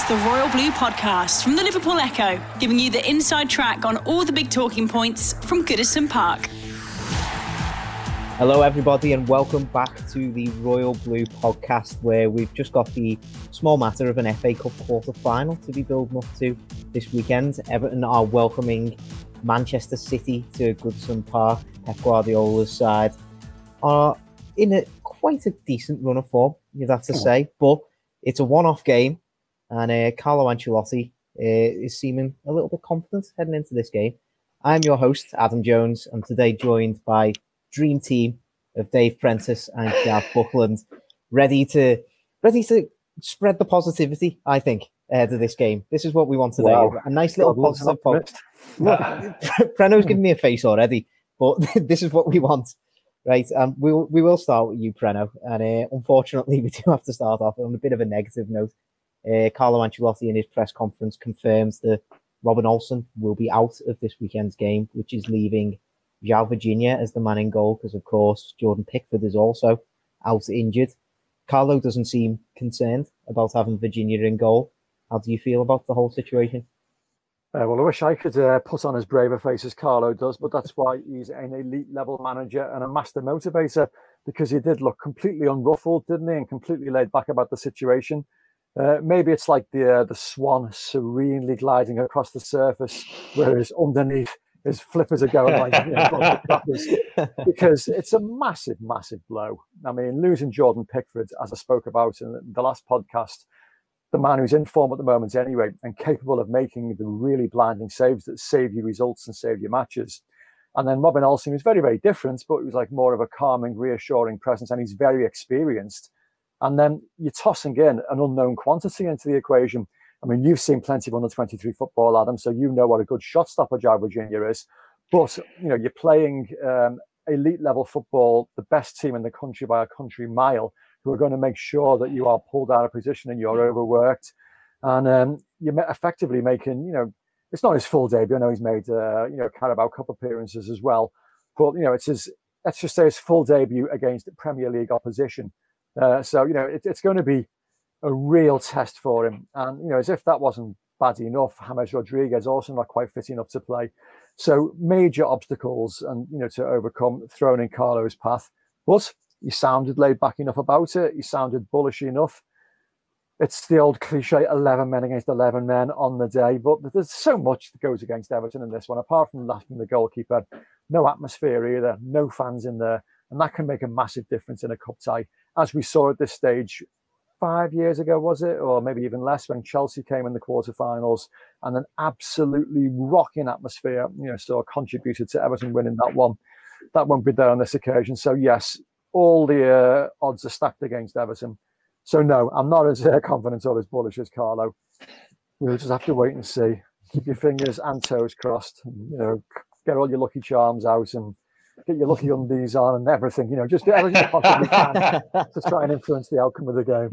Is the Royal Blue Podcast from the Liverpool Echo, giving you the inside track on all the big talking points from Goodison Park. Hello, everybody, and welcome back to the Royal Blue podcast, where we've just got the small matter of an FA Cup quarter final to be building up to this weekend. Everton are welcoming Manchester City to Goodison Park. Pep Guardiola's side are in a quite a decent run of form, you'd have to hmm. say, but it's a one-off game, and uh, Carlo Ancelotti uh, is seeming a little bit confident heading into this game. I'm your host, Adam Jones, and today joined by dream team of Dave Prentice and Gav Buckland, ready to ready to spread the positivity. I think ahead of this game. This is what we want today. Wow. A nice little positive. an Po- Look, Preno's giving me a face already, but this is what we want. Right, um, we will, we will start with you, Preno, and uh, unfortunately, we do have to start off on a bit of a negative note. Uh, Carlo Ancelotti in his press conference confirms that Robin Olsen will be out of this weekend's game, which is leaving João Virginia as the man in goal because, of course, Jordan Pickford is also out injured. Carlo doesn't seem concerned about having Virginia in goal. How do you feel about the whole situation? Uh, well, I wish I could uh, put on as brave a face as Carlo does, but that's why he's an elite level manager and a master motivator because he did look completely unruffled, didn't he, and completely laid back about the situation. Uh, maybe it's like the uh, the swan serenely gliding across the surface, whereas underneath his flippers are going like you know, because it's a massive, massive blow. I mean, losing Jordan Pickford, as I spoke about in the last podcast, the man who's in form at the moment anyway, and capable of making the really blinding saves that save you results and save your matches. And then Robin Olsen was very, very different, but he was like more of a calming, reassuring presence, and he's very experienced. And then you're tossing in an unknown quantity into the equation. I mean, you've seen plenty of under 23 football, Adam, so you know what a good shot stopper João Virginia is. But, you know, you're playing um, elite level football, the best team in the country by a country mile, who are going to make sure that you are pulled out of position and you're overworked. And um, you're effectively making, you know, it's not his full debut. I know he's made, uh, you know, Carabao Cup appearances as well. But, you know, it's his, let's just say his full debut against Premier League opposition. Uh, so, you know, it, it's going to be a real test for him. And, you know, as if that wasn't bad enough, James Rodriguez also not quite fit enough to play. So major obstacles and, you know, to overcome thrown in Carlo's path. But he sounded laid back enough about it. He sounded bullish enough. It's the old cliche 11 men against 11 men on the day, but there's so much that goes against Everton in this one, apart from lashing the goalkeeper. No atmosphere either, no fans in there. And that can make a massive difference in a cup tie, as we saw at this stage five years ago, was it? Or maybe even less when Chelsea came in the quarterfinals and an absolutely rocking atmosphere, you know, so contributed to Everton winning that one. That won't be there on this occasion. So, yes, all the uh, odds are stacked against Everton. So, no, I'm not as uh, confident or as bullish as Carlo. We'll just have to wait and see. Keep your fingers and toes crossed. You know, get all your lucky charms out and get your lucky undies on and everything. You know, just do everything you possibly can to try and influence the outcome of the game.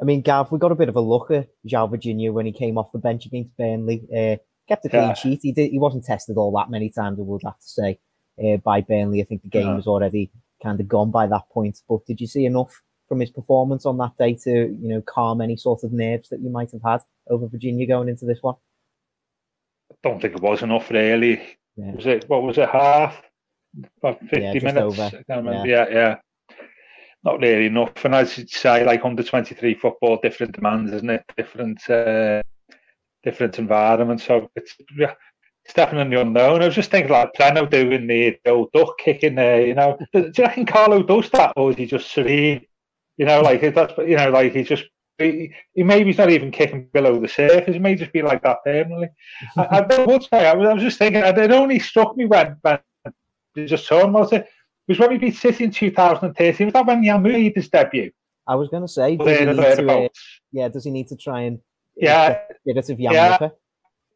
I mean, Gav, we got a bit of a look at João Virginia when he came off the bench against Burnley. Uh, kept a clean Yeah. sheet. He did. He wasn't tested all that many times. I would have to say uh, by Burnley. I think the game No. was already kind of gone by that point. But did you see enough from his performance on that day to you know calm any sort of nerves that you might have had over Virginia going into this one? I don't think it was enough really. Yeah. Was it what was it half? About fifty Yeah, minutes. over. I can't remember. Yeah. yeah, Not really enough. And as you say, like under twenty three football, different demands, isn't it? Different uh, different environment. So it's yeah, it's definitely unknown. I was just thinking like Preno doing the old duck kicking there, you know. Do you reckon Carlo does that or is he just serene? You know, like that's you know, like he's just he, he maybe he's not even kicking below the surface. He may just be like that permanently. I, I would say I was, I was just thinking it only struck me when, when you just saw him. Was it? It was when we beat City in 2013. Was that when Yamu made his debut? I was going to say, does he need to, uh, yeah, does he need to try and Yeah, get rid of Jan yeah.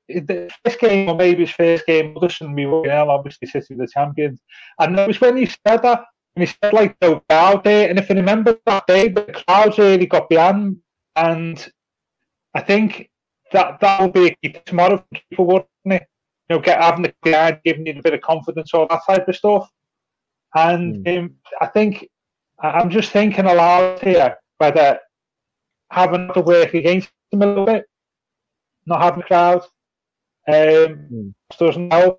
The first game, or maybe his first game, Goodison, we were well, obviously City of the champions. And it was when he said that, and he said, like, no crowd there. And if you remember that day, the crowds really got behind. And I think that that will be tomorrow for people, wouldn't it? You know, get having the crowd, giving you a bit of confidence, all that type of stuff. And mm. um, I think, I'm just thinking aloud here whether having to work against them a little bit, not having a crowd, um, mm. doesn't help.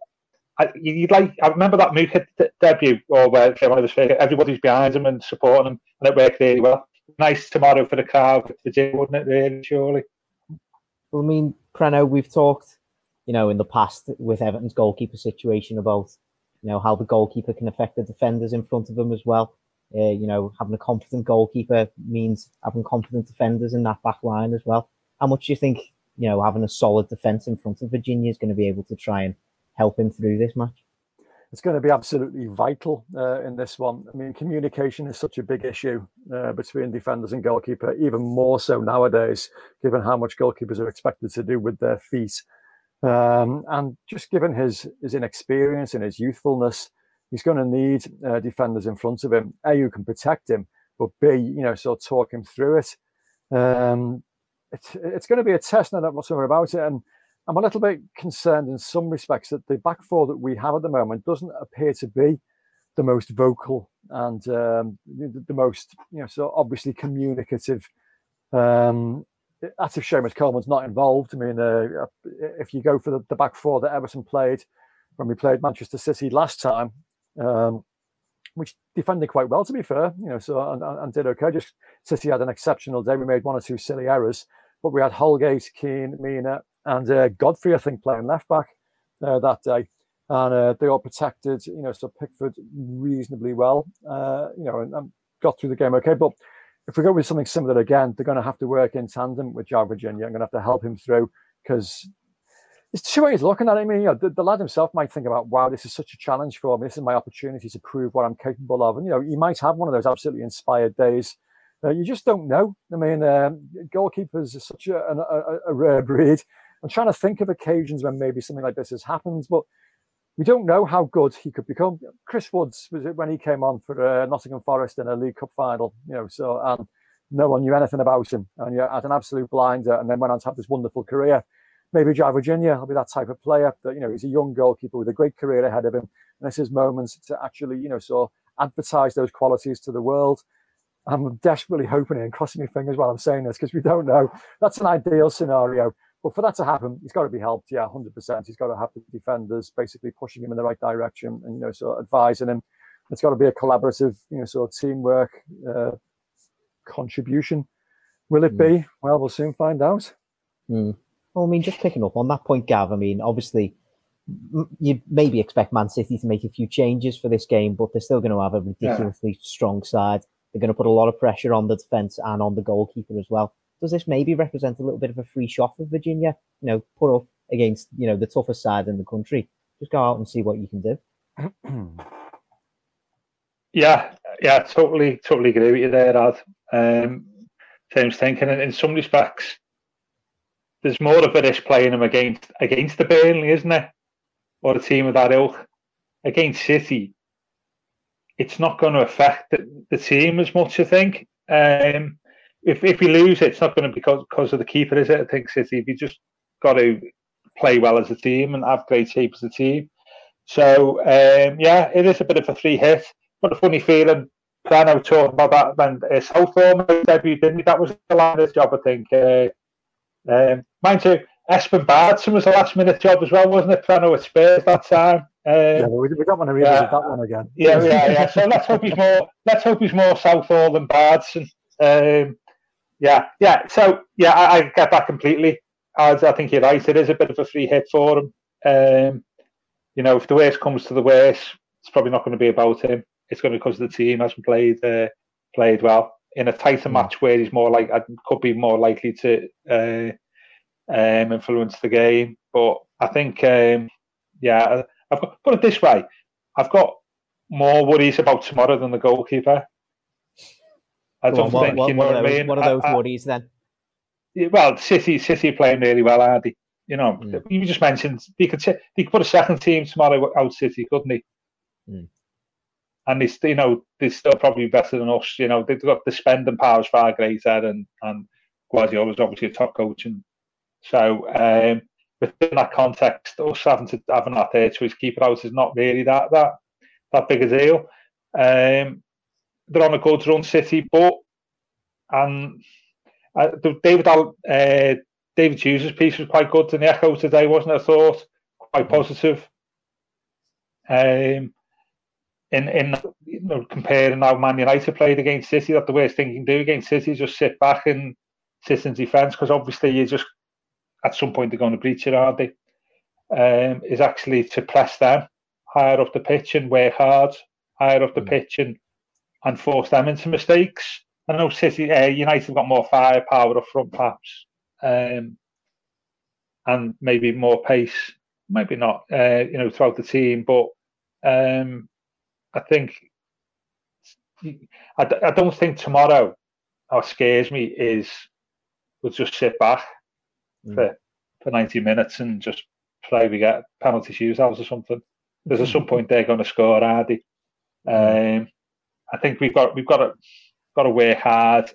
I, you'd like. I remember that Mucha debut, or where one of favorite. Everybody's behind him and supporting him, and it worked really well. Nice tomorrow for the crowd, for Jim, wouldn't it? Really, surely. Well, I mean, Preno, we've talked, you know, in the past with Everton's goalkeeper situation about, you know, how the goalkeeper can affect the defenders in front of him as well. Uh, you know, having a confident goalkeeper means having confident defenders in that back line as well. How much do you think, you know, having a solid defence in front of Virginia is going to be able to try and help him through this match? It's going to be absolutely vital uh, in this one. I mean, communication is such a big issue uh, between defenders and goalkeeper, even more so nowadays, given how much goalkeepers are expected to do with their feet. Um, and just given his, his inexperience and his youthfulness, he's going to need uh, defenders in front of him. A, who can protect him, but B, you know, sort of talk him through it. Um, it's, it's going to be a test, no doubt whatsoever about it. And I'm a little bit concerned in some respects that the back four that we have at the moment doesn't appear to be the most vocal and um, the, the, most, you know, so obviously communicative. Um, that's if Seamus Coleman's not involved. I mean, uh, if you go for the, the back four that Everton played when we played Manchester City last time, um, which defended quite well, to be fair. You know, so and, and did okay. Just City had an exceptional day. We made one or two silly errors, but we had Holgate, Keane, Mina, and uh, Godfrey, I think, playing left back uh, that day, and uh, they all protected. You know, so Pickford reasonably well. Uh, you know, and, and, got through the game okay. But if we go with something similar again, they're going to have to work in tandem with João Virginia. I'm going to have to help him through because there's two ways looking at it. I mean, you know, the, the, lad himself might think about, wow, this is such a challenge for me. This is my opportunity to prove what I'm capable of. And, you know, you might have one of those absolutely inspired days. Uh, you just don't know. I mean, um, goalkeepers are such a, a, a, rare breed. I'm trying to think of occasions when maybe something like this has happened, but we don't know how good he could become. Chris Woods was it when he came on for uh, Nottingham Forest in a League Cup final, you know, so and no one knew anything about him, and yeah, had an absolute blinder, and then went on to have this wonderful career maybe João Virginia will be that type of player that, you know, he's a young goalkeeper with a great career ahead of him. And this is moments to actually, you know, so advertise those qualities to the world. I'm desperately hoping and crossing my fingers while I'm saying this because we don't know. That's an ideal scenario. But for that to happen, he's got to be helped. Yeah, 100%. He's got to have the defenders basically pushing him in the right direction and, you know, so advising him. It's got to be a collaborative, you know, sort of teamwork uh, contribution. Will it mm. be? Well, we'll soon find out. Mm. Well, I mean, just picking up on that point, Gav. I mean, obviously, you maybe expect Man City to make a few changes for this game, but they're still going to have a ridiculously yeah. strong side. They're going to put a lot of pressure on the defense and on the goalkeeper as well. Does this maybe represent a little bit of a free shot for Virginia? You know, put up against you know the toughest side in the country. Just go out and see what you can do. yeah, yeah, totally, totally agree with you there, Ad. Um, thinking. in some respects, there's more of a risk playing them against against the Burnley, isn't it? Or a team of that ilk. Against City, it's not going to affect the, the team as much, I think. Um, if if you lose, it's not going to be because, because of the keeper, is it? I think City, if you just got to play well as a team and have great shape as a team. So um, yeah, it is a bit of a free hit, but a funny feeling. Was talking about that when uh, Southall debut, didn't he? That was the line job, I think. Uh, um, mind you, Espen Baardsen was the last minute job as well, wasn't it? Preno at Spurs that time. Um, yeah, we, we don't want to revisit yeah, that one again. Yeah, yeah, yeah. So let's hope he's more. Let's hope he's more Southall than Baardsen. Um, yeah, yeah. So yeah, I, I get that completely. I, I, think you're right. It is a bit of a free hit for him. Um, you know, if the worst comes to the worst, it's probably not going to be about him. It's going to be because the team hasn't played uh, played well in a tighter hmm. match where he's more like could be more likely to uh, um, influence the game. But I think, um, yeah, I've got put it this way: I've got more worries about tomorrow than the goalkeeper. I don't think what, you know what, what I mean. What are those I, worries then? well, City, City playing really well, are they? You know, mm. you just mentioned he could he could put a second team tomorrow out City, couldn't he? Mm. And they, you know, they're still probably better than us. You know, they've got the spending powers far greater, and and Guardiola's obviously a top coach, and so um, within that context, us having to having that there to his keeper out is not really that that that big a deal. Um, they're on a good run, City, but and uh, David uh, David Hughes' piece was quite good in the Echo today, wasn't it? I thought quite positive. Um, in in you know, comparing how Man United played against City, that the worst thing you can do against City is just sit back and sit in defence because obviously you just at some point they're going to breach it, aren't they? Um, is actually to press them higher up the pitch and work hard higher up the mm. pitch and and force them into mistakes. I know City uh, United have got more firepower up front, perhaps, um, and maybe more pace. Maybe not, uh, you know, throughout the team, but um, I think I, I don't think tomorrow what scares me is we'll just sit back mm. for for 90 minutes and just play we get penalty shootouts or something. There's at some point they're going to score, are they? Um, I think we've got we've got to got to work hard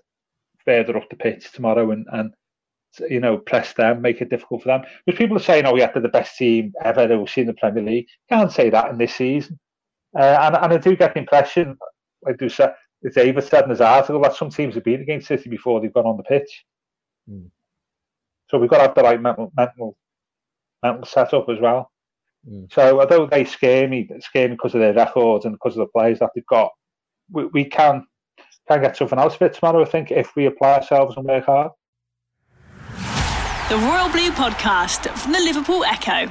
further up the pitch tomorrow and and you know press them, make it difficult for them. Because people are saying, "Oh, yeah, they're the best team ever that we've seen in the Premier League." Can't say that in this season. Uh, and, and I do get the impression, I do say, as David said in his article, that some teams have been against City before they've gone on the pitch. Mm. So we've got to have the right mental mental mental setup as well. Mm. So although they scare me, scare me because of their records and because of the players that they've got, we, we can can get something else of it tomorrow. I think if we apply ourselves and work hard. The Royal Blue Podcast from the Liverpool Echo.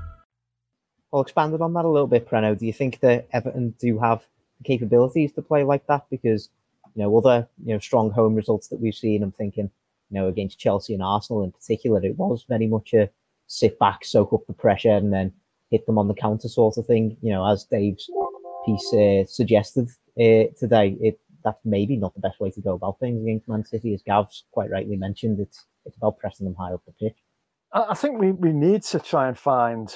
Well, expanded on that a little bit, Preno. Do you think that Everton do have the capabilities to play like that? Because you know other you know strong home results that we've seen. I'm thinking you know against Chelsea and Arsenal in particular, it was very much a sit back, soak up the pressure, and then hit them on the counter sort of thing. You know, as Dave's piece uh, suggested uh, today, it that's maybe not the best way to go about things against Man City, as Gav's quite rightly mentioned. It's it's about pressing them high up the pitch. I think we, we need to try and find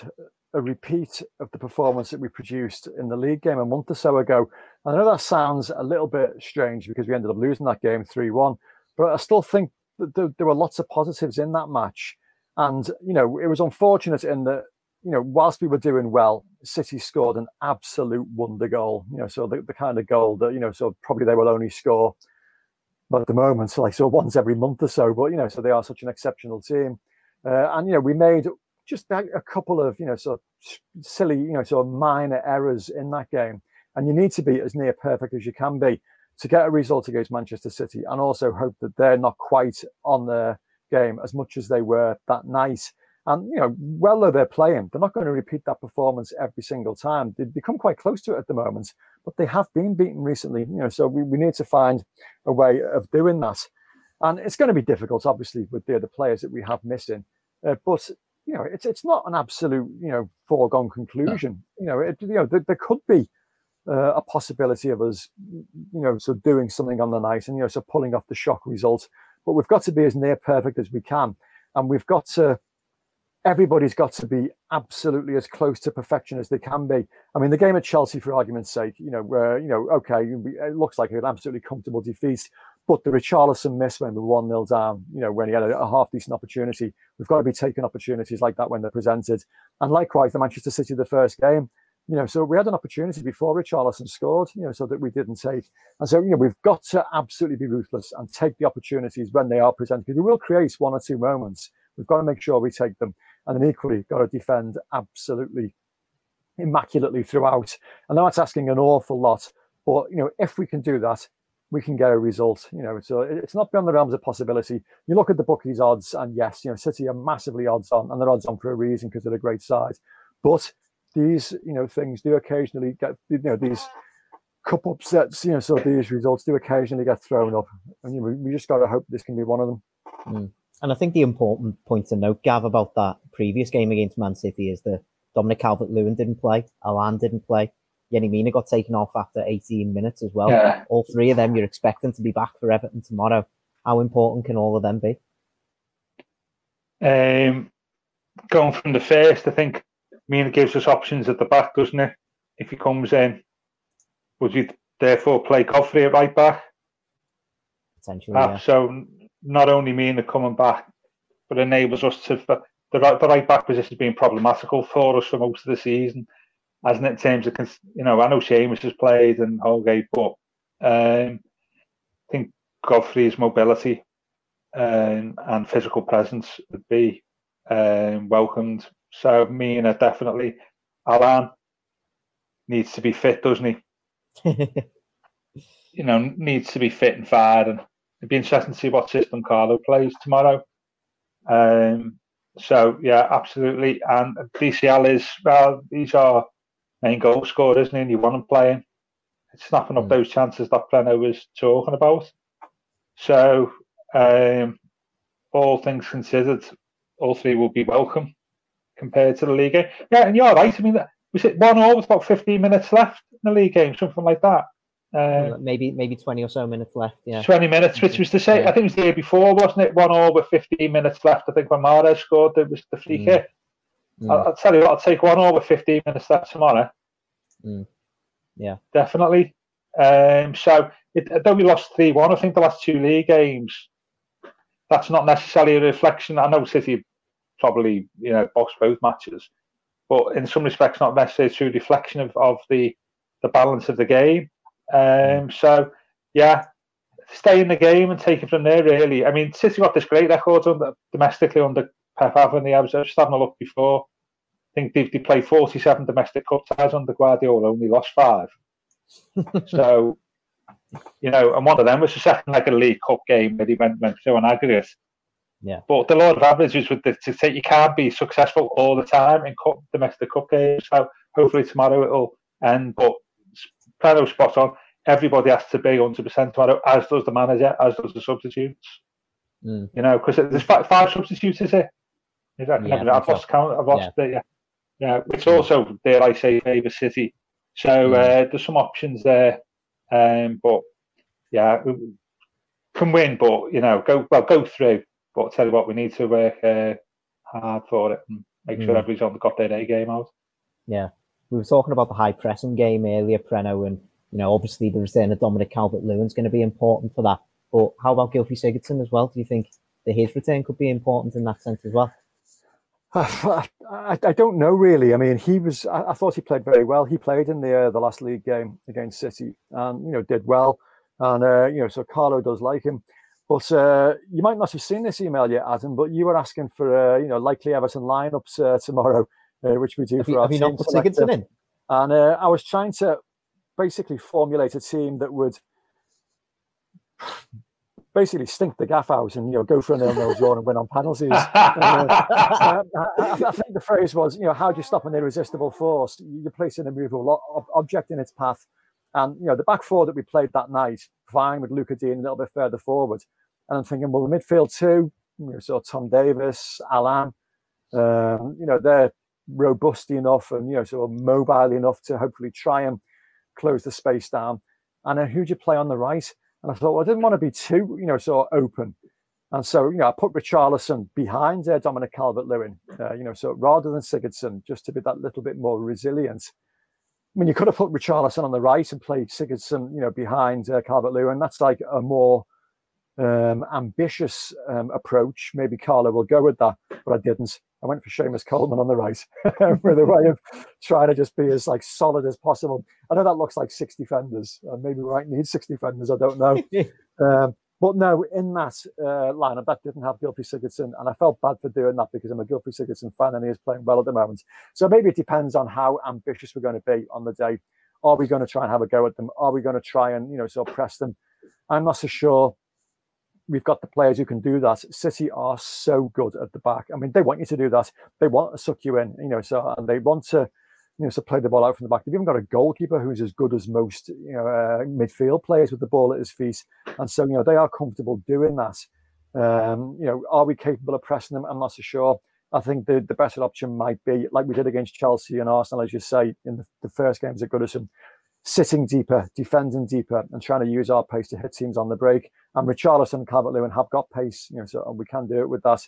a repeat of the performance that we produced in the league game a month or so ago. I know that sounds a little bit strange because we ended up losing that game 3 1, but I still think that there, there were lots of positives in that match. And, you know, it was unfortunate in that, you know, whilst we were doing well, City scored an absolute wonder goal, you know, so the, the kind of goal that, you know, so probably they will only score, but at the moment, so like so once every month or so, but, you know, so they are such an exceptional team. Uh, and, you know, we made just a, a couple of you know sort of silly you know sort of minor errors in that game, and you need to be as near perfect as you can be to get a result against Manchester City, and also hope that they're not quite on their game as much as they were that night. And you know, well though they're playing, they're not going to repeat that performance every single time. They've become quite close to it at the moment, but they have been beaten recently. You know, so we, we need to find a way of doing that. And it's going to be difficult, obviously, with the other players that we have missing. Uh, but you know, it's it's not an absolute, you know, foregone conclusion. No. You know, it, you know, there, there could be uh, a possibility of us, you know, so doing something on the night and you know, so pulling off the shock result. But we've got to be as near perfect as we can, and we've got to. Everybody's got to be absolutely as close to perfection as they can be. I mean, the game at Chelsea, for argument's sake, you know, where you know, okay, it looks like an absolutely comfortable defeat, but the Richarlison miss when we were 1 0 down, you know, when he had a, a half decent opportunity. We've got to be taking opportunities like that when they're presented. And likewise, the Manchester City, the first game, you know, so we had an opportunity before Richarlison scored, you know, so that we didn't take. And so, you know, we've got to absolutely be ruthless and take the opportunities when they are presented because we will create one or two moments. We've got to make sure we take them. And then equally, got to defend absolutely immaculately throughout. And that's asking an awful lot. But, you know, if we can do that, we can get a result. You know, so it's not beyond the realms of possibility. You look at the bookies odds, and yes, you know, City are massively odds on, and they're odds on for a reason because they're a great side. But these, you know, things do occasionally get, you know, these cup upsets. You know, so these results do occasionally get thrown up, and you know, we just got to hope this can be one of them. Mm. And I think the important point to note, Gav, about that previous game against Man City is that Dominic Calvert-Lewin didn't play, Allan didn't play, Yerry Mina got taken off after 18 minutes as well. Yeah. All three of them you're expecting to be back for Everton tomorrow. How important can all of them be? Um, going from the first, I think Mina gives us options at the back, doesn't it? If he comes in, would you therefore play Godfrey at right back? Potentially, uh, yeah. So not only Mina coming back, but enables us to the right, the right back position has been problematical for us for most of the season hasn't it? In terms of, you know, I know Seamus has played and Holgate, but um, I think Godfrey's mobility um, and physical presence would be um, welcomed. So me and I definitely Allan needs to be fit, doesn't he? you know, needs to be fit and fired, and it'd be interesting to see what system Carlo plays tomorrow. Um, so yeah, absolutely. And DCL is well, these are main goal scorer, isn't he? And you want him playing. It's snapping up mm. those chances that Preno was talking about. So, um, all things considered, all three will be welcome compared to the league game. Yeah, and you're right. I mean, was it one all with about 15 minutes left in the league game, something like that? Um, maybe maybe 20 or so minutes left. Yeah, 20 minutes, which was the same. Yeah. I think it was the year before, wasn't it? One all with 15 minutes left. I think when Mahrez scored, it was the free mm. kick. Mm. I'll, I'll, tell you what, I'll take one over 15 minutes that tomorrow. Mm. Yeah, definitely. Um, so, it, though we lost 3 1, I think the last two league games, that's not necessarily a reflection. I know City probably, you know, boxed both matches, but in some respects, not necessarily a true reflection of, of the, the balance of the game. Um, so, yeah, stay in the game and take it from there, really. I mean, City got this great record under, domestically under Pep haven't they? I was just having a look before. I think they've they played 47 domestic cup ties under Guardiola, only lost five. so, you know, and one of them was the second leg of the League Cup game where he went, went through an aggregate. Yeah. But the law of averages to say you can't be successful all the time in cup, domestic cup games. So hopefully tomorrow it'll end. But Preno's spot on. Everybody has to be 100% tomorrow, as does the manager, as does the substitutes. Mm. You know, because there's five, five substitutes, is it? That, yeah, I've lost so. count. I've lost yeah. it. Yeah, yeah. Which also, dare I say, favour City. So mm. uh, there's some options there, um, but yeah, can win, but you know, go well, go through. But I'll tell you what, we need to work uh, hard for it and make sure mm. everybody's on the got their A game out. Yeah, we were talking about the high pressing game earlier, Preno, and you know, obviously the return of Dominic Calvert-Lewin is going to be important for that. But how about Gylfi Sigurdsson as well? Do you think that his return could be important in that sense as well? I, I, don't know really. I mean, he was. I, I, thought he played very well. He played in the uh, the last league game against City, and you know did well. And uh, you know, so Carlo does like him. But uh, you might not have seen this email yet, Adam. But you were asking for uh, you know likely Everton lineups uh, tomorrow, uh, which we do have for you, our have team. Have you not put Sigurdsson in? And I was trying to basically formulate a team that would basically stink the gaff out and you know go for a nil nil draw and win on penalties. uh, I, I, think the phrase was, you know, how do you stop an irresistible force? You place an immovable object in its path. And you know, the back four that we played that night, fine with Lucas Digne a little bit further forward. And I'm thinking, well, the midfield too, you know, so Tom Davies, Allan, um, you know, they're robust enough and you know, sort of mobile enough to hopefully try and close the space down. And then who'd you play on the right? And I thought, well, I didn't want to be too, you know, sort of open. And so, you know, I put Richarlison behind uh, Dominic Calvert-Lewin, uh, you know, so rather than Sigurdsson, just to be that little bit more resilient. I mean, you could have put Richarlison on the right and played Sigurdsson, you know, behind uh, Calvert-Lewin. That's like a more um, ambitious um, approach. Maybe Carlo will go with that, but I didn't. I went for Seamus Coleman on the right for the way of trying to just be as like solid as possible. I know that looks like six defenders. Uh, maybe we might need six defenders. I don't know. um, but no, in that uh, lineup, that didn't have Gylfi Sigurdsson, and I felt bad for doing that because I'm a Gylfi Sigurdsson fan and he is playing well at the moment. So maybe it depends on how ambitious we're going to be on the day. Are we going to try and have a go at them? Are we going to try and you know sort of press them? I'm not so sure we've got the players who can do that. City are so good at the back. I mean, they want you to do that. They want to suck you in, you know, so and they want to, you know, to play the ball out from the back. They've even got a goalkeeper who's as good as most, you know, uh, midfield players with the ball at his feet, and so you know they are comfortable doing that. Um, you know, are we capable of pressing them? I'm not so sure. I think the, the better option might be like we did against Chelsea and Arsenal, as you say, in the, the first games at Goodison, sitting deeper, defending deeper, and trying to use our pace to hit teams on the break. And Richarlison and Calvert Lewin have got pace, you know, so we can do it with that.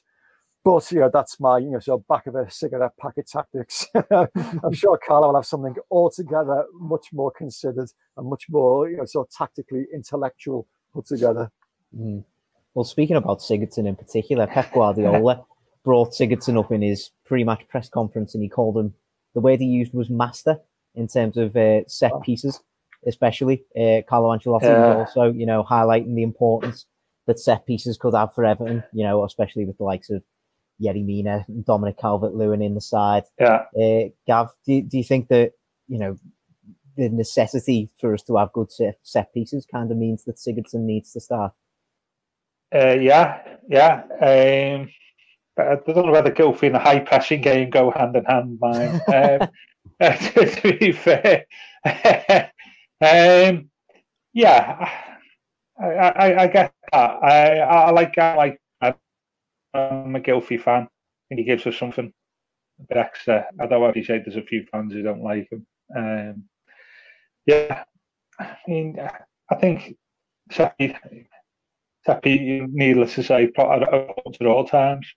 But you know, that's my you know, so back of a cigarette packet tactics. I'm sure Carlo will have something altogether much more considered and much more you know, so tactically intellectual put together. Mm. Well, speaking about Sigurdsson in particular, Pep Guardiola brought Sigurdsson up in his pre-match press conference, and he called him the word he used was master in terms of uh, set pieces, especially. Uh, Carlo Ancelotti yeah. was also, you know, highlighting the importance that set pieces could have for Everton, you know, especially with the likes of Yerry Mina and Dominic Calvert-Lewin in the side. Yeah. Uh, Gav, do, do you think that, you know, the necessity for us to have good set, set pieces kind of means that Sigurdsson needs to start? Uh, yeah, yeah. Um, I don't know whether Gylfi and a high pressing game go hand in hand, mine. um, to be fair. um, yeah, I, I, I, get that. I, I like I like I'm a Gylfi fan. Think he gives us something a bit extra. Don't want to say there's a few fans who don't like him. Um, yeah, I mean, I think Seppi, Seppi needless to say, at all times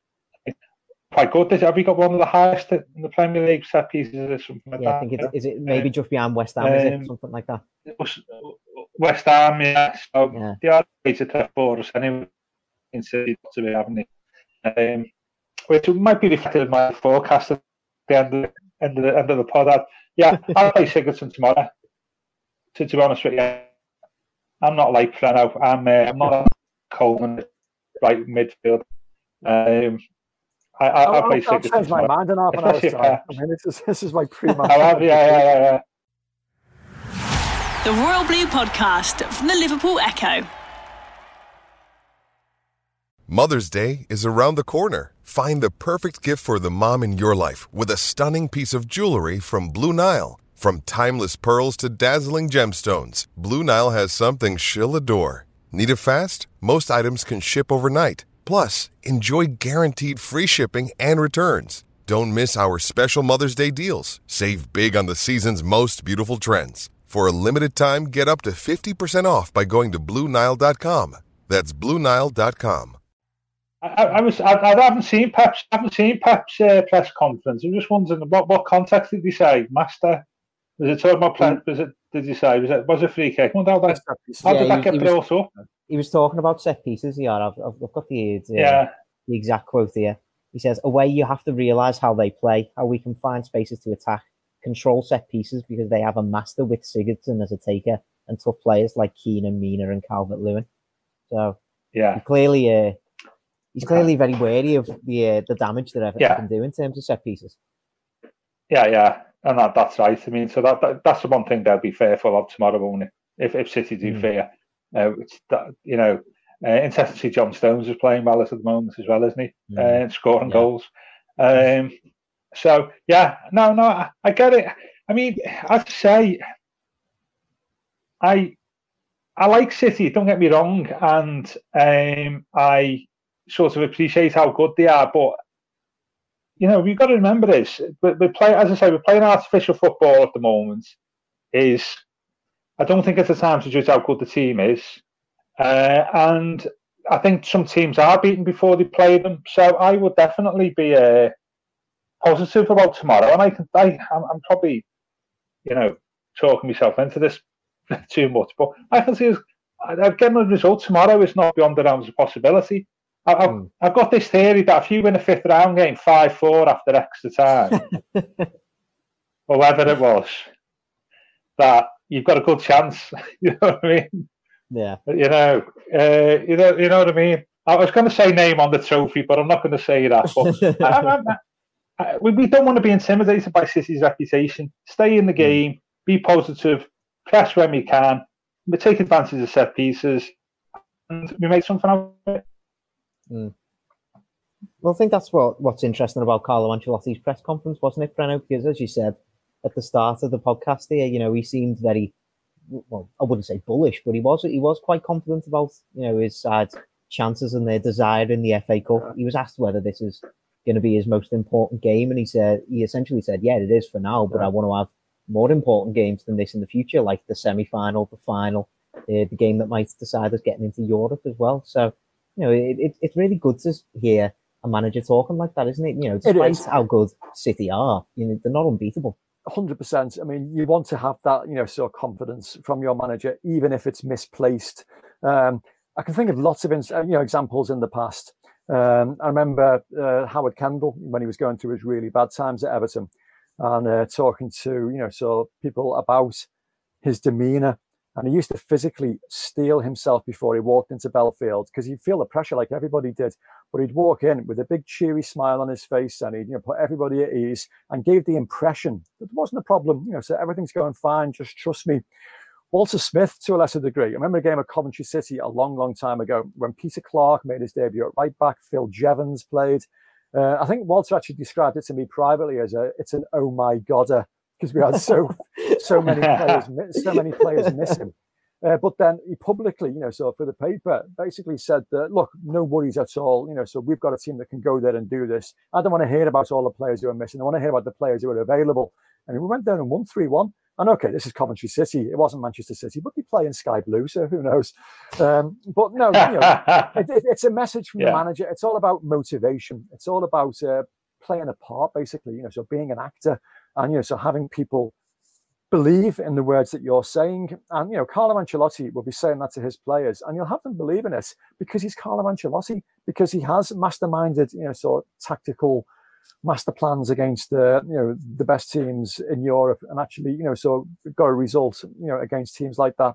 quite good. Have we got one of the highest in the Premier League set pieces or something like yeah, that? I think it's, is it maybe um, just behind West Ham, is it um, something like that? West Ham, yeah. So yeah. they are to for us anyway. In City to be having it, um, which might be reflected in my forecast at the end of the end of the, end of the pod. yeah, I'll play Sigurdsson tomorrow. To, to be honest with you, I'm not like Preno. I'm uh, I'm not a Coleman right midfield. Um, I, I, I'll, I play I'll, I'll change my mind in half an hour's time. I mean, this is this is my pre-match. yeah, yeah, yeah, yeah. The Royal Blue Podcast from the Liverpool Echo. Mother's Day is around the corner. Find the perfect gift for the mom in your life with a stunning piece of jewelry from Blue Nile. From timeless pearls to dazzling gemstones, Blue Nile has something she'll adore. Need it fast? Most items can ship overnight. Plus, enjoy guaranteed free shipping and returns. Don't miss our special Mother's Day deals. Save big on the season's most beautiful trends. For a limited time, get up to 50% off by going to BlueNile.com. That's BlueNile.com. I, I was I, I, haven't seen Pep's I haven't seen Pep's uh, press conference. I'm just wondering what what context did he say, Master? Was it talking about play, Was it did he say was it was it free kick? Well, how, that, how did that get brought up? He was talking about set pieces. Yeah, I've, I've got the, uh, yeah. the exact quote here. He says, "Away, you have to realise how they play, how we can find spaces to attack, control set pieces because they have a master with Sigurdsson as a taker and tough players like Keane and Mina, and Calvert Lewin. So yeah, clearly uh, he's clearly very wary of the uh, the damage that Everton yeah. can do in terms of set pieces. Yeah, yeah, and that, that's right. I mean, so that, that that's the one thing they'll be fearful of tomorrow, won't it? If if City do mm. fear uh, you know, uh, interesting John Stones is playing well at the moment as well, isn't he? Mm. Uh, scoring yeah. goals. Um, so yeah, no, no, I, I, get it. I mean, I'd say I I like City. Don't get me wrong, and um, I sort of appreciate how good they are. But you know, we've got to remember this. We play, as I say, we're playing artificial football at the moment. Is I don't think it's the time to judge how good the team is. Uh, and I think some teams are beaten before they play them. So I would definitely be uh, positive about tomorrow. And I can, I, I'm, I'm probably, you know, talking myself into this too much, but I can see that getting a result tomorrow is not beyond the realms of possibility. I, have mm. I've got this theory that if you win a fifth round game 5 4 after extra time, or whatever it was, that you've got a good chance. you know what I mean? Yeah. You know, uh, you know, you know what I mean. I was going to say name on the trophy, but I'm not going to say that. But I, I, I, we don't want to be intimidated by City's reputation. Stay in the hmm. game, be positive, press when we can, we take advantage of set pieces. and we make something out of it. Mm. Well, I think that's what what's interesting about Carlo Ancelotti's press conference, wasn't it, Preno? Because as you said at the start of the podcast here, you know, he seemed very well, I wouldn't say bullish, but he was he was quite confident about you know his side's chances and their desire in the FA Cup. He was asked whether this is going to be his most important game, and he said he essentially said, "Yeah, it is for now, but I want to have more important games than this in the future, like the semi final, the final, uh, the game that might decide us getting into Europe as well." So, you know, it, it, it's really good to hear a manager talking like that, isn't it? You know, despite how good City are, you know, they're not unbeatable. Hundred percent. I mean, you want to have that, you know, sort of confidence from your manager, even if it's misplaced. Um, I can think of lots of, you know, examples in the past. Um, I remember uh, Howard Kendall when he was going through his really bad times at Everton, and uh, talking to, you know, so people about his demeanour and he used to physically steel himself before he walked into Bellefield because he'd feel the pressure like everybody did. But he'd walk in with a big cheery smile on his face and he'd you know, put everybody at ease and gave the impression that there wasn't a problem. You know, so everything's going fine. Just trust me. Walter Smith, to a lesser degree. I remember a game of Coventry City a long, long time ago when Peter Clarke made his debut at right back. Phil Jevons played. Uh, I think Walter actually described it to me privately as a it's an oh my godder because we had so so many players so many players missing. Uh, but then he publicly, you know, so for the paper, basically said that look, no worries at all. You know, so we've got a team that can go there and do this. I don't want to hear about all the players who are missing. I want to hear about the players who are available. And we went there and won three one. And okay, this is Coventry City. It wasn't Manchester City, but they play in Sky Blue, so who knows? Um, but no, you know, it, it, it's a message from yeah. the manager. It's all about motivation. It's all about uh, playing a part, basically. You know, so being an actor and you know, so having people believe in the words that you're saying, and you know, Carlo Ancelotti will be saying that to his players, and you'll have them believe in it because he's Carlo Ancelotti, because he has masterminded, you know, sort of tactical master plans against the you know the best teams in Europe, and actually, you know, so got a result, you know, against teams like that,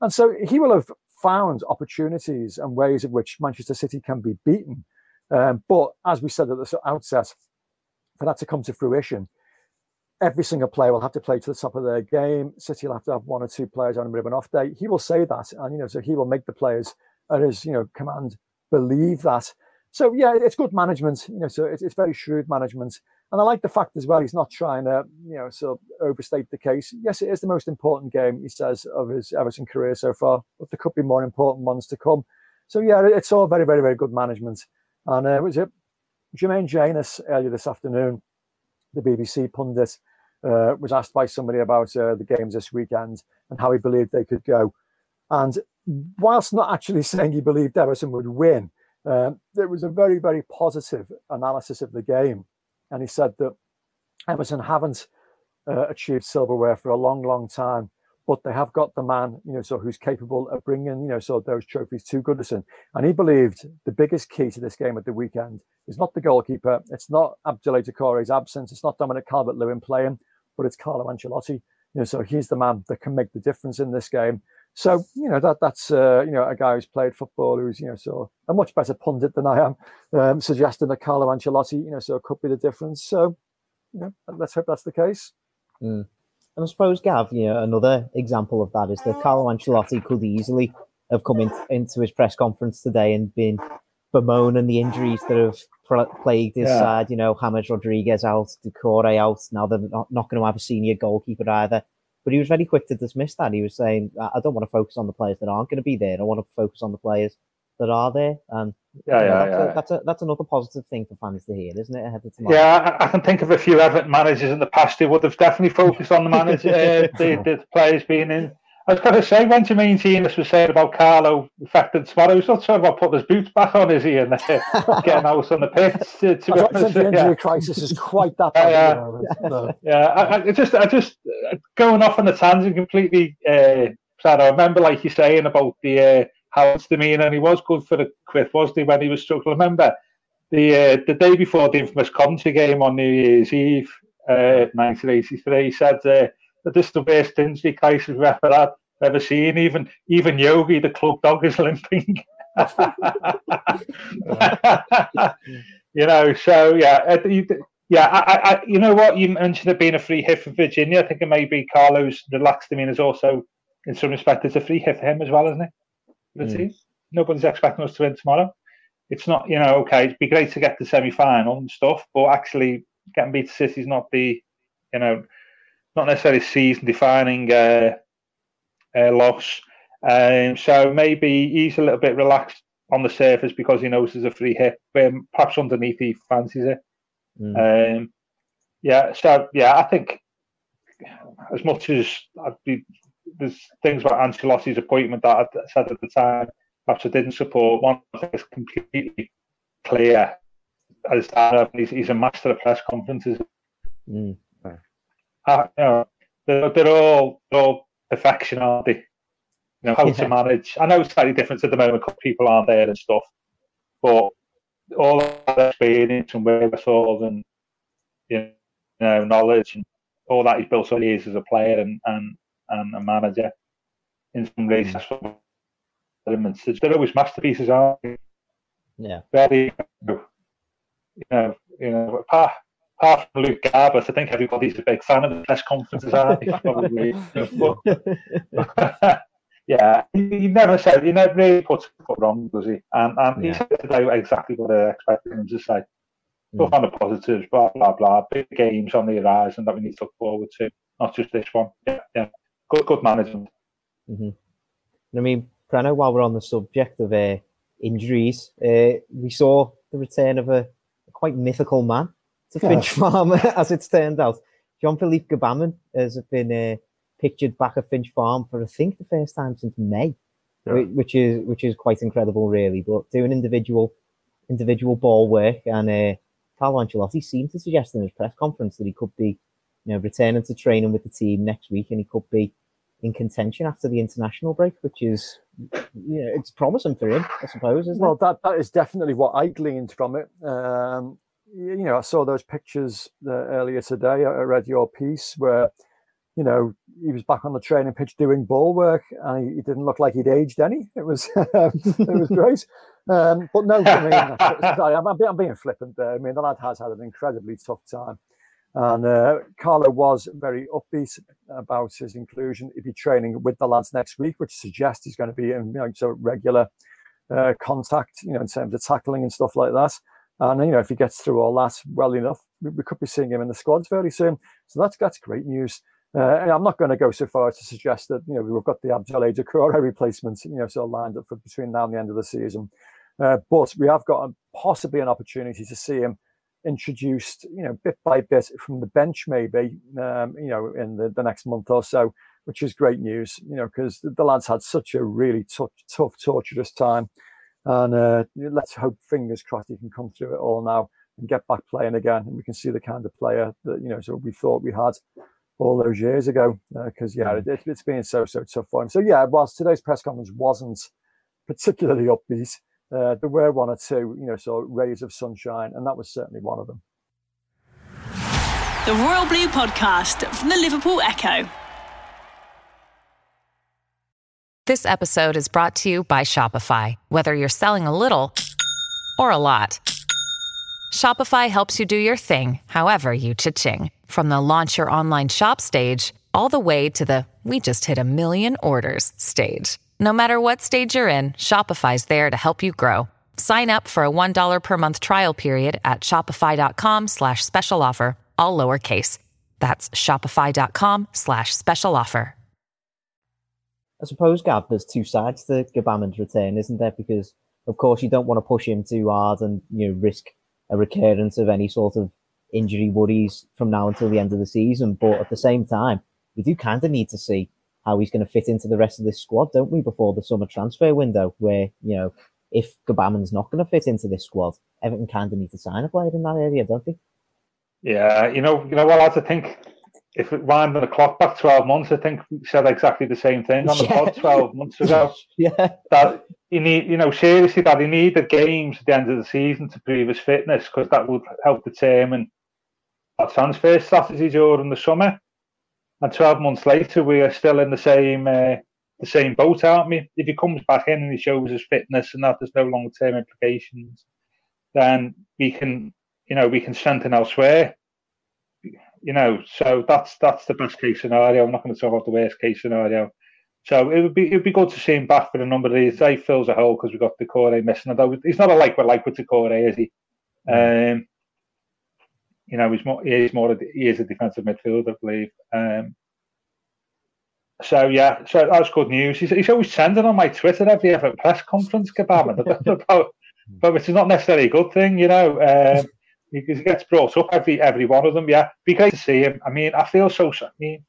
and so he will have found opportunities and ways in which Manchester City can be beaten. Um, but as we said at the outset, for that to come to fruition, every single player will have to play to the top of their game. City will have to have one or two players on a bit of an off day. He will say that, and you know, so he will make the players at his you know command believe that. So yeah, it's good management. You know, so it's, it's very shrewd management, and I like the fact as well. He's not trying to you know so overstate the case. Yes, it is the most important game he says of his Everton career so far, but there could be more important ones to come. So yeah, it's all very very very good management. And uh, was it Jermaine Jenas earlier this afternoon? the BBC pundit, uh, was asked by somebody about uh, the games this weekend and how he believed they could go. And whilst not actually saying he believed Everton would win, um, there was a very, very positive analysis of the game. And he said that Everton haven't uh, achieved silverware for a long, long time but they have got the man, you know, so who's capable of bringing, you know, so those trophies to Goodison. And he believed the biggest key to this game at the weekend is not the goalkeeper, it's not Abdoulaye Doucouré's absence, it's not Dominic Calvert-Lewin playing, but it's Carlo Ancelotti. You know, so he's the man that can make the difference in this game. So you know that that's uh, you know a guy who's played football, who's you know so a much better pundit than I am, um, suggesting that Carlo Ancelotti, you know, so could be the difference. So you know, let's hope that's the case. Mm. And I suppose, Gav, you know, another example of that is that Carlo Ancelotti could easily have come in, into his press conference today and been bemoaning the injuries that have plagued his yeah. side. You know, James Rodriguez out, Doucouré out. Now they're not, not going to have a senior goalkeeper either. But he was very quick to dismiss that. He was saying, I don't want to focus on the players that aren't going to be there. I want to focus on the players that are there. And yeah, yeah, that's, yeah. A, that's, a, that's another positive thing for fans to hear, isn't it? Ahead of tomorrow. Yeah, I, I, can think of a few Everton managers in the past who would have definitely focused on the manager, uh, the, the, players being in. I was going to say, when Jermaine Jenas was saying about Carlo affected tomorrow, he's not talking about putting his boots back on, is he? And uh, getting out on the pitch. To, to I don't think the injury yeah. crisis is quite that bad. yeah, no. yeah. I, I, just, I just going off on a tangent completely. Uh, sad. I remember, like you saying about the demeanour, and he was good for the quiff, wasn't he, when he was struggling? Remember the uh, the day before the infamous Coventry game on New Year's Eve, uh, 1983, he said uh, that this is the worst injury crisis we've ever had, ever seen. Even even Yogi, the club dog, is limping. you know, so yeah, uh, yeah, I, I, you know what you mentioned it being a free hit for Virginia. I think it may be Carlos relaxed. I mean, is also in some respect it's a free hit for him as well, isn't it? Mm. nobody's expecting us to win tomorrow. It's not, you know, okay, it'd be great to get the semi final and stuff, but actually getting beat City is not the, you know, not necessarily season defining uh, uh, loss. Um, so maybe he's a little bit relaxed on the surface because he knows there's a free hit, but perhaps underneath he fancies it. Mm. Um, yeah, so yeah, I think as much as I'd be, there's things about Ancelotti's appointment that I said at the time, perhaps I didn't support. One thing is completely clear as that he's, he's a master of press conferences. Mm. Uh, you know, they're, they're all they're all perfection, aren't they? You know how yeah. to manage. I know it's slightly different at the moment because people aren't there and stuff, but all that experience and wherewithal and you know knowledge and all that he's built over years as a player and and, and a manager in some ways mm. elements. They're always masterpieces, aren't they? Yeah. Very you know, you know, apart, apart from Luke Garbutt, I think everybody's a big fan of the press conferences, aren't they? Probably. yeah, he, never said, he never really puts foot wrong, does he? And, and yeah. he said today exactly what I expected him to say. Stuff mm. on the positives, blah, blah, blah. Big games on the horizon that we need to look forward to, not just this one. Yeah, yeah. Good, good management. Mm-hmm. I mean, Preno, while we're on the subject of uh, injuries, uh, we saw the return of a, a quite mythical man to Finch Farm, as it's turned out. Jean Philippe Gbamin has been uh, pictured back at Finch Farm for I think the first time since May, yeah. which is which is quite incredible, really. But doing individual individual ball work, and uh, Carlo Ancelotti seemed to suggest in his press conference that he could be, you know, returning to training with the team next week, and he could be in contention after the international break, which is, you know, it's promising for him, I suppose. well, it? that that is definitely what I gleaned from it. Um, you know, I saw those pictures uh, earlier today. I read your piece where you know, he was back on the training pitch doing ball work, and he, he didn't look like he'd aged any. It was it was great. Um, but no, I mean, sorry, I'm, I'm, being flippant there. I mean, the lad has had an incredibly tough time, and uh, Carlo was very upbeat about his inclusion. He'd be training with the lads next week, which suggests he's going to be in you know so regular uh, contact, you know, in terms of tackling and stuff like that. And you know, if he gets through all that well enough, we, we could be seeing him in the squads very soon. So that's that's great news. Uh, I'm not going to go so far as to suggest that you know we've got the Abdoulaye Doucouré replacement, you know, of lined up for between now and the end of the season. Uh, but we have got a, possibly an opportunity to see him introduced, you know, bit by bit from the bench, maybe, um, you know, in the, the next month or so, which is great news, you know, because the, the lads had such a really tough, tough, torturous time. And uh, let's hope, fingers crossed, he can come through it all now and get back playing again. And we can see the kind of player that, you know, so we thought we had all those years ago because uh, yeah, it, has been so so tough for him. So yeah, whilst today's press conference wasn't particularly upbeat, uh, there were one or two, you know, so rays of sunshine, and that was certainly one of them. The Royal Blue Podcast from the Liverpool Echo. This episode is brought to you by Shopify. Whether you're selling a little or a lot, Shopify helps you do your thing, however you cha-ching. From the launch your online shop stage, all the way to the we just hit a million orders stage. No matter what stage you're in, Shopify's there to help you grow. Sign up for a $1 per month trial period at shopify.com slash special offer, all lowercase. That's shopify.com slash special offer. I suppose, Gab, there's two sides to Gbamin's return, isn't there? Because, of course, you don't want to push him too hard and, you know, risk a recurrence of any sort of injury worries from now until the end of the season. But at the same time, we do kind of need to see how he's going to fit into the rest of this squad, don't we, before the summer transfer window, where, you know, if Gbamin's not going to fit into this squad, Everton kind of need to sign a player in that area, don't they? Yeah, you know, you know what, lads, I think if it winded the clock back 12 months, I think we said exactly the same thing on the yeah. pod 12 months ago. yeah. That you need, you know, seriously, that he needed games at the end of the season to prove his fitness because that would help determine our transfer strategy during the summer. And 12 months later, we are still in the same uh, the same boat, aren't we? If he comes back in and he shows his fitness and that there's no long term implications, then we can, you know, we can strengthen elsewhere. You know, so that's that's the best case scenario. I'm not going to talk about the worst case scenario. So it would be it would be good to see him back for a number of these. He fills a hole because we've got Doucouré missing. Although he's not a like with like with Doucouré, is he? Um, you know, he's more he is more he is a defensive midfielder, I believe. Um, so yeah, so that's good news. He's, he's always sending on my Twitter every ever press conference, Gbamin. I don't know about, but which is not necessarily a good thing, you know. Um, he, he gets brought up every every one of them. Yeah, be great to see him. I mean, I feel so. I mean,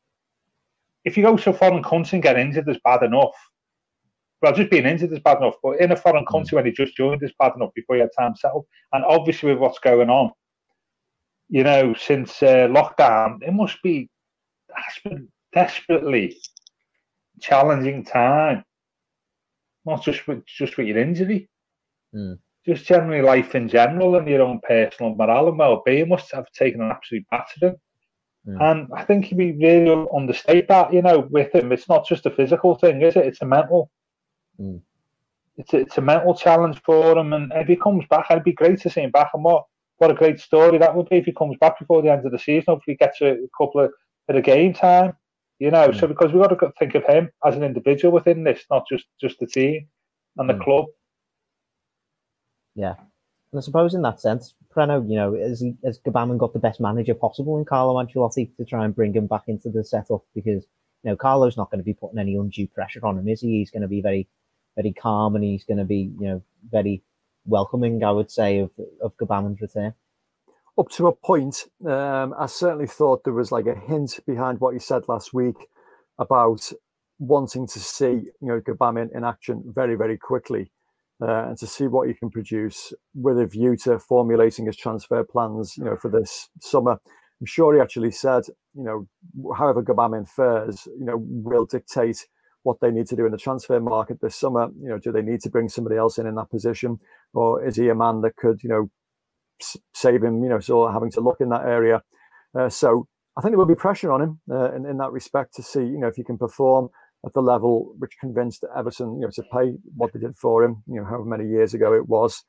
if you go to a foreign country and get injured, is bad enough. Well, just being injured is bad enough, but in a foreign country when he just joined is bad enough before you had time settled. And obviously, with what's going on, you know, since uh, lockdown, it must be desperately challenging time. Not just with just with your injury, Mm. just generally life in general and your own personal morale and well-being must have taken an absolute battering. Mm. And I think we really understate that, you know, with him. It's not just a physical thing, is it? It's a mental. Mm. It's a, it's a mental challenge for him, and if he comes back, it'd be great to see him back. And what what a great story that would be if he comes back before the end of the season. Hopefully, he gets a, a couple of bit of game time, you know. So because we've got to think of him as an individual within this, not just just the team and the Mm. club. Yeah. And I suppose in that sense, Preno, you know, has, he, has Gbamin got the best manager possible in Carlo Ancelotti to try and bring him back into the setup? Because, you know, Carlo's not going to be putting any undue pressure on him, is he? He's going to be very, very calm and he's going to be, you know, very welcoming, I would say, of, of Gbamin's return. up to a point, um, I certainly thought there was like a hint behind what he said last week about wanting to see you know Gbamin in action very very quickly uh, and to see what he can produce with a view to formulating his transfer plans you know for this summer. I'm sure he actually said you know however Gbamin fares you know will dictate what they need to do in the transfer market this summer. You know, do they need to bring somebody else in in that position, or is he a man that could you know save him, you know, so having to look in that area. Uh, so I think there will be pressure on him uh, in, in that respect to see, you know, if he can perform at the level which convinced Everton, you know, to pay what they did for him, you know, however many years ago it was.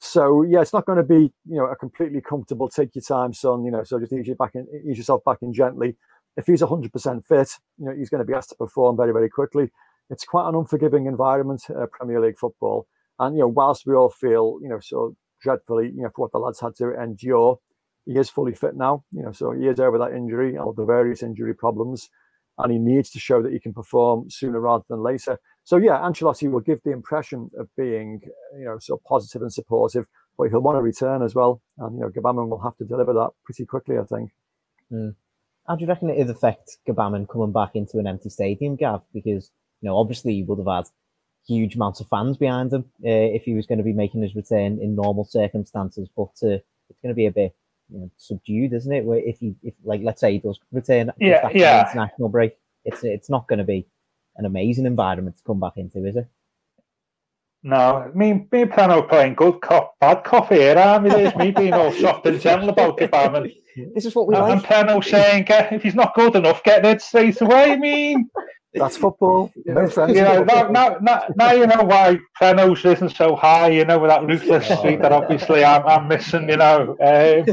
So yeah, it's not going to be, you know, a completely comfortable take your time, son. You know, so just ease you back in, ease yourself back in gently. If he's 100% fit, you know, he's going to be asked to perform very, very quickly. It's quite an unforgiving environment, uh, Premier League football. And you know, whilst we all feel, you know, so dreadfully, you know, for what the lads had to endure. He is fully fit now, you know, so he is over that injury or the various injury problems, and he needs to show that he can perform sooner rather than later. So yeah, Ancelotti will give the impression of being, you know, so positive and supportive, but he'll want to return as well, and you know, Gbamin will have to deliver that pretty quickly, I think. How do you reckon it'd affect Gbamin coming back into an empty stadium, Gav? Because, you know, obviously he would have had huge amounts of fans behind him uh, if he was going to be making his return in normal circumstances. But uh, it's going to be a bit you know, subdued, isn't it? Where if he, if like, let's say he does return Yeah, after yeah. the international break, it's it's not going to be an amazing environment to come back into, is it? No, me, me and Preno are playing good cop, bad cop here, aren't we? There's me being all soft and gentle about Gbamin. This is what we And, like. and Preno saying, "Get- if he's not good enough, get rid straight away. I mean, That's football. No friends. you know, now, now, now, now you know why Preno's risen so high, you know, with that ruthless streak that obviously I'm, I'm missing, you know. Um,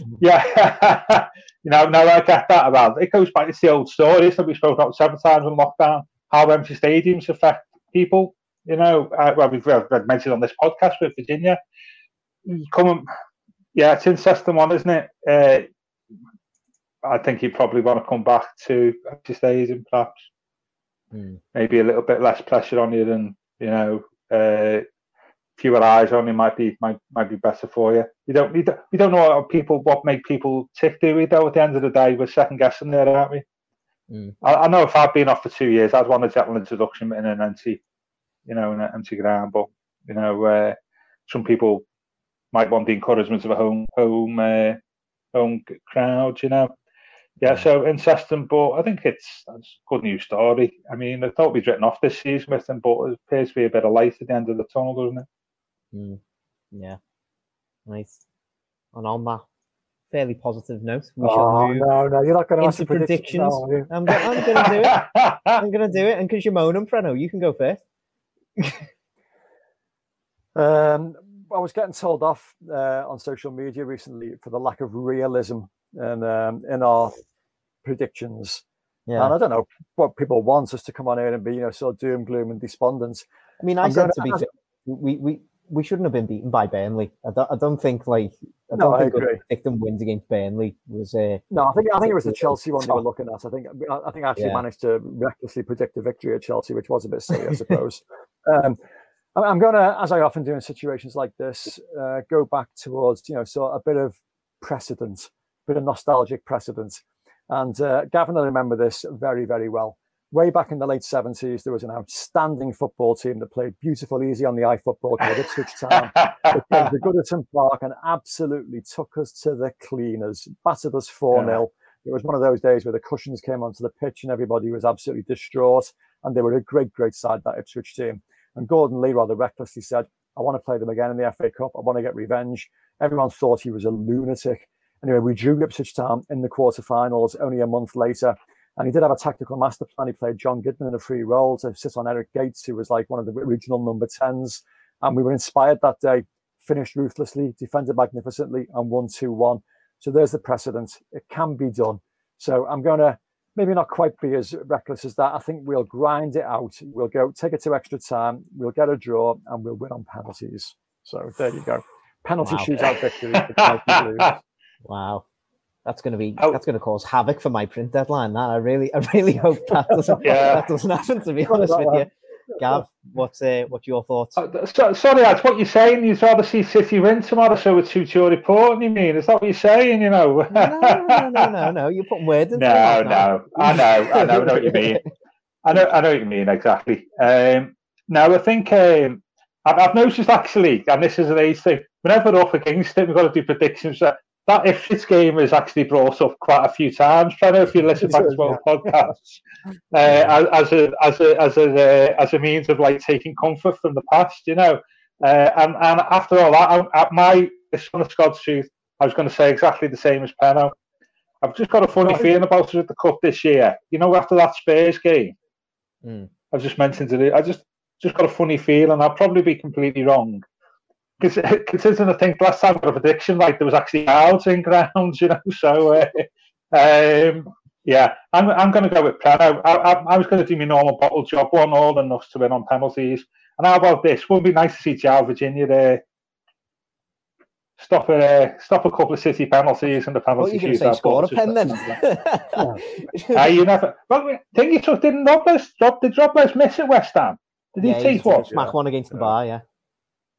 yeah, you know, now I get that about it goes back to the old stories that we spoke about several times in lockdown, how empty stadiums affect people, you know, uh, well, we've, we've mentioned on this podcast with Virginia. You come and, yeah, it's interesting one, isn't it? Uh, I think you probably want to come back to empty stadium, perhaps Hmm. maybe a little bit less pressure on you than you know uh, fewer eyes on you might be might might be better for you. You don't you don't, we don't know what people what make people tick, do we? Though at the end of the day, we're second guessing there, aren't we? Mm. I, I know if I've been off for two years, I'd want a gentle introduction in an empty, you know, in an empty ground. But you know, uh, some people might want the encouragement of a home home uh, home crowd. You know, yeah. So in interesting, but I think it's, it's a good news story. I mean, I thought we'd written off this season with them, but it appears to be a bit of light at the end of the tunnel, doesn't it? Mm. Yeah. Nice. And on that fairly positive note, we shall Oh, move no, no, you're not going to into predictions. are you? I'm, go- I'm going to do it. I'm going to do it. And because you're moaning, Preno, you can go first. Um, I was getting told off uh, on social media recently for the lack of realism and um, in our predictions. Yeah. And I don't know what people want us to come on here and be, you know, sort of doom, gloom, and despondent. I mean, I I'm said gonna- be we, we we shouldn't have been beaten by Burnley. I don't, I don't think like I No, don't I think agree. predicting wins against Burnley was uh, No, I think I think it was the Chelsea one they were looking at. I think I think I actually Yeah. managed to recklessly predict a victory at Chelsea, which was a bit silly, I suppose. um, I'm going to, as I often do in situations like this, uh, go back towards you know sort of a bit of precedent, a bit of nostalgic precedent. And uh, Gavin, I remember this very very well. Way back in the late 70s, there was an outstanding football team that played beautiful, easy on the eye football called Ipswich Town. They came to Goodison Park and absolutely took us to the cleaners, battered us 4 0. It was one of those days where the cushions came onto the pitch and everybody was absolutely distraught. And they were a great, great side, that Ipswich team. And Gordon Lee rather recklessly said, I want to play them again in the FA Cup. I want to get revenge. Everyone thought he was a lunatic. Anyway, we drew Ipswich Town in the quarterfinals only a month later. And he did have a tactical master plan. He played John Goodman in a free role to sit on Eric Gates, who was like one of the original number 10s. And we were inspired that day, finished ruthlessly, defended magnificently, and won 2 1. So there's the precedent. It can be done. So I'm going to maybe not quite be as reckless as that. I think we'll grind it out. We'll go take it to extra time. We'll get a draw and we'll win on penalties. So there you go. Penalty Wow. shootout victory. for Chelsea Blues. wow. That's gonna be Oh. that's gonna cause havoc for my print deadline. That I really I really hope that doesn't Yeah. that doesn't happen. To be honest with you, Gav, what's uh, what's your thoughts? Uh, so, sorry, that's what you're saying. You'd rather see City win tomorrow, so it suits your report. You mean? Is that what you're saying? You know? no, no, no, no, no. You're putting words into no, no. I know, I know, I know what you mean. I know, I know what you mean exactly. Um, no, I think um, I've, I've noticed actually, and this is an age thing. Whenever we're up against it, we've got to do predictions. That that Ipswich game is actually brought up quite a few times. I don't know if you listen back to our podcasts uh, as, as a as a as a uh, as a means of like taking comfort from the past, you know. Uh, and and after all that, I, I, my this one of God's truth, I was going to say exactly the same as Preno. I've just got a funny feeling about us with the cup this year. You know, after that Spurs game, Mm. I just mentioned it. I just just got a funny feeling. I'll probably be completely wrong. Because considering I think last time I got a prediction, like there was actually crowds in grounds, you know. So uh, um, yeah, I'm I'm going to go with Preno. I, I, I was going to do my normal bottle job, one all and us to win on penalties. And how about this? Wouldn't it be nice to see João Virginia there? Stop a uh, stop a couple of City penalties and the What penalty you going to say? shootout. Score a pen then? Ah, you never. Well, think you took didn't Robles drop did Robles miss at West Ham? Did he yeah, take he's one? smack one against the bar. Yeah.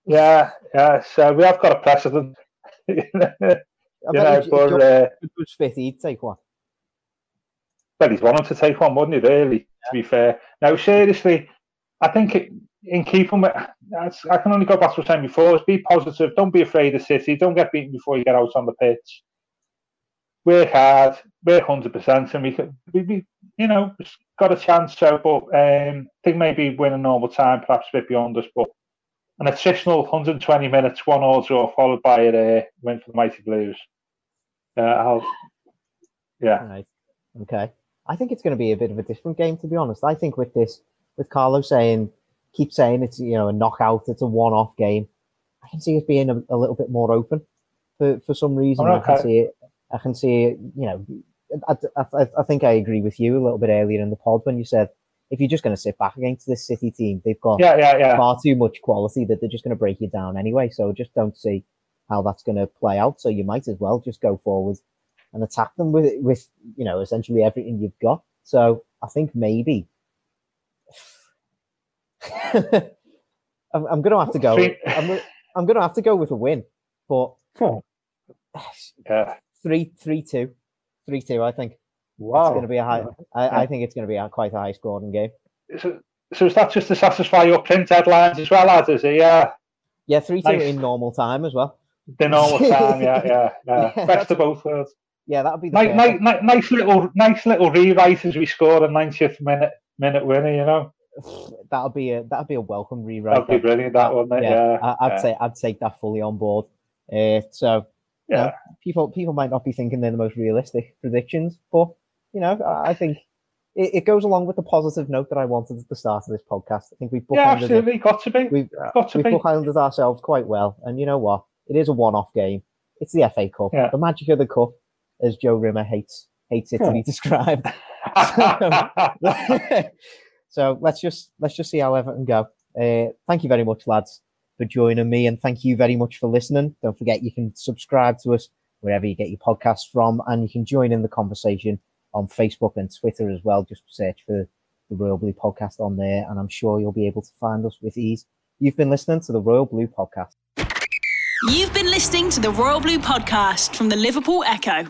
Yeah, yeah. So we have got a precedent. you know, bet if- if but John uh, was fit, he'd take one. well, he's wanted to take one, wouldn't he? Really, to be fair. Now, seriously, I think it, in keeping with, I can only go back to what I said before: is be positive. Don't be afraid of City. Don't get beaten before you get out on the pitch. Work hard. Work hundred percent, and we could, we, we, you know, got a chance. So, but um, I think maybe win a normal time, perhaps a bit beyond us, but. An attritional 120 minutes, one all draw, followed by a uh, win for the Mighty Blues. Uh, yeah. Right. Okay. I think it's going to be a bit of a different game, to be honest. I think with this, with Carlo saying, keep saying it's you know a knockout, it's a one-off game. I can see it being a, a little bit more open for for some reason. I can see it. I can see it. You know, I, I, I think I agree with you a little bit earlier in the pod when you said if you're just going to sit back against this City team, they've got Yeah, yeah, yeah. far too much quality that they're just going to break you down anyway. So just don't see how that's going to play out. So you might as well just go forward and attack them with with you know essentially everything you've got. So I think maybe I'm, I'm going to have to go. I'm, I'm going to have to go with a win, but Yeah. three three two, three two. I think Wow. it's going to be a high. I, I think it's going to be a, quite a high scoring game. So, so is that just to satisfy your print deadlines as well, lads? Is it? Yeah. Yeah, three two Nice. in normal time as well. The normal time, yeah, yeah, yeah. Yeah, Best of both worlds. Yeah, that'll be the Nice, perfect- nice, nice little, nice little rewrite as we score a 90th minute minute winner. You know, that'll be a that'll be a welcome rewrite. that'd be brilliant. That wouldn't it? Yeah, I, I'd yeah. say I'd take that fully on board. Uh, so you know, Yeah. people people might not be thinking they're the most realistic predictions, but you know, I, think it, it goes along with the positive note that I wanted at the start of this podcast. I think we've yeah, bookended it. absolutely. Got to be. We've Got to we've be. bookended ourselves quite well, and you know what? It is a one-off game. It's the FA Cup, Yeah. the magic of the cup, as Joe Rimmer hates hates it to be described. so let's just let's just see how Everton go. Uh, thank you very much, lads, for joining me, and thank you very much for listening. Don't forget you can subscribe to us wherever you get your podcasts from, and you can join in the conversation on Facebook and Twitter as well. Just search for the Royal Blue Podcast on there, and I'm sure you'll be able to find us with ease. You've been listening to the Royal Blue Podcast. You've been listening to the Royal Blue Podcast from the Liverpool Echo.